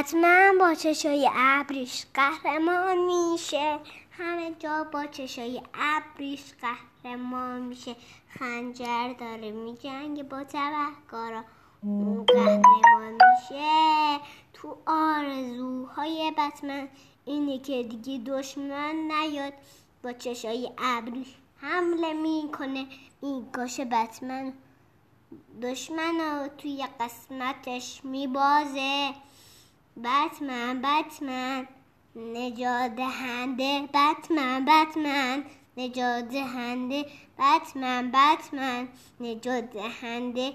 بتمن با چشای ابریش قهرمان میشه. همه جا با چشای ابریش قهرمان میشه. خنجر داره میجنگه با تبهکارا. اون قهرمان میشه. تو آرزوهای بتمن اینه که دیگه دشمن نیاد. با چشای ابریش حمله می‌کنه. این کاش بتمن دشمن رو توی قسمتش میبازه. بتمن بتمن نجات دهنده بتمن بتمن نجات دهنده بتمن بتمن نجات دهنده.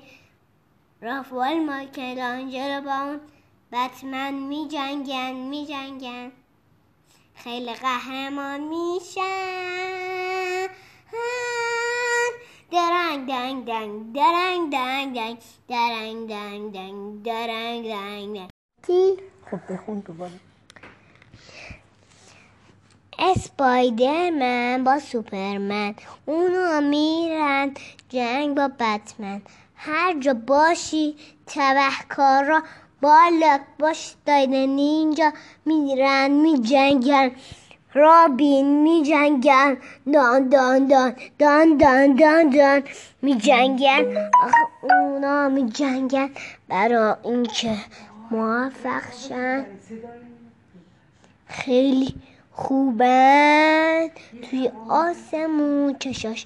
رافوال مایکلانجلو با اون بتمن می جنگن می جنگن خیلی قهرمان میشن. درنگ دنگ دنگ درنگ دنگ دنگ درنگ دنگ دنگ درنگ. دنگ تی خب بخون دوباره اسپایدرمن با سوپرمن اونا میرن جنگ با بتمن. هر جا باشی تبهکارا بالا باش دایده نینجا میرن میجنگن. رابین میجنگن دان دان دان دان دان دان دان. میجنگن اونا میجنگن. برا اینکه موفق شن خیلی خوبن. توی آسمون چشاش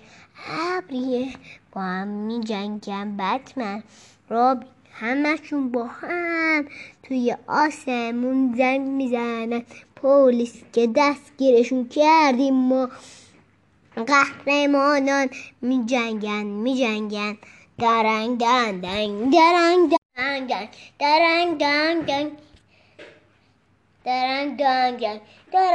ابریه. با هم می جنگن بتمن رابی همشون با هم. توی آسمون زنگ می‌زنن. پلیس که دستگیرشون کردیم ما. قهرمانان می جنگن می جنگن درنگ درنگ. دنگ دنگ درنگ دنگ دنگ درنگ دنگ دنگ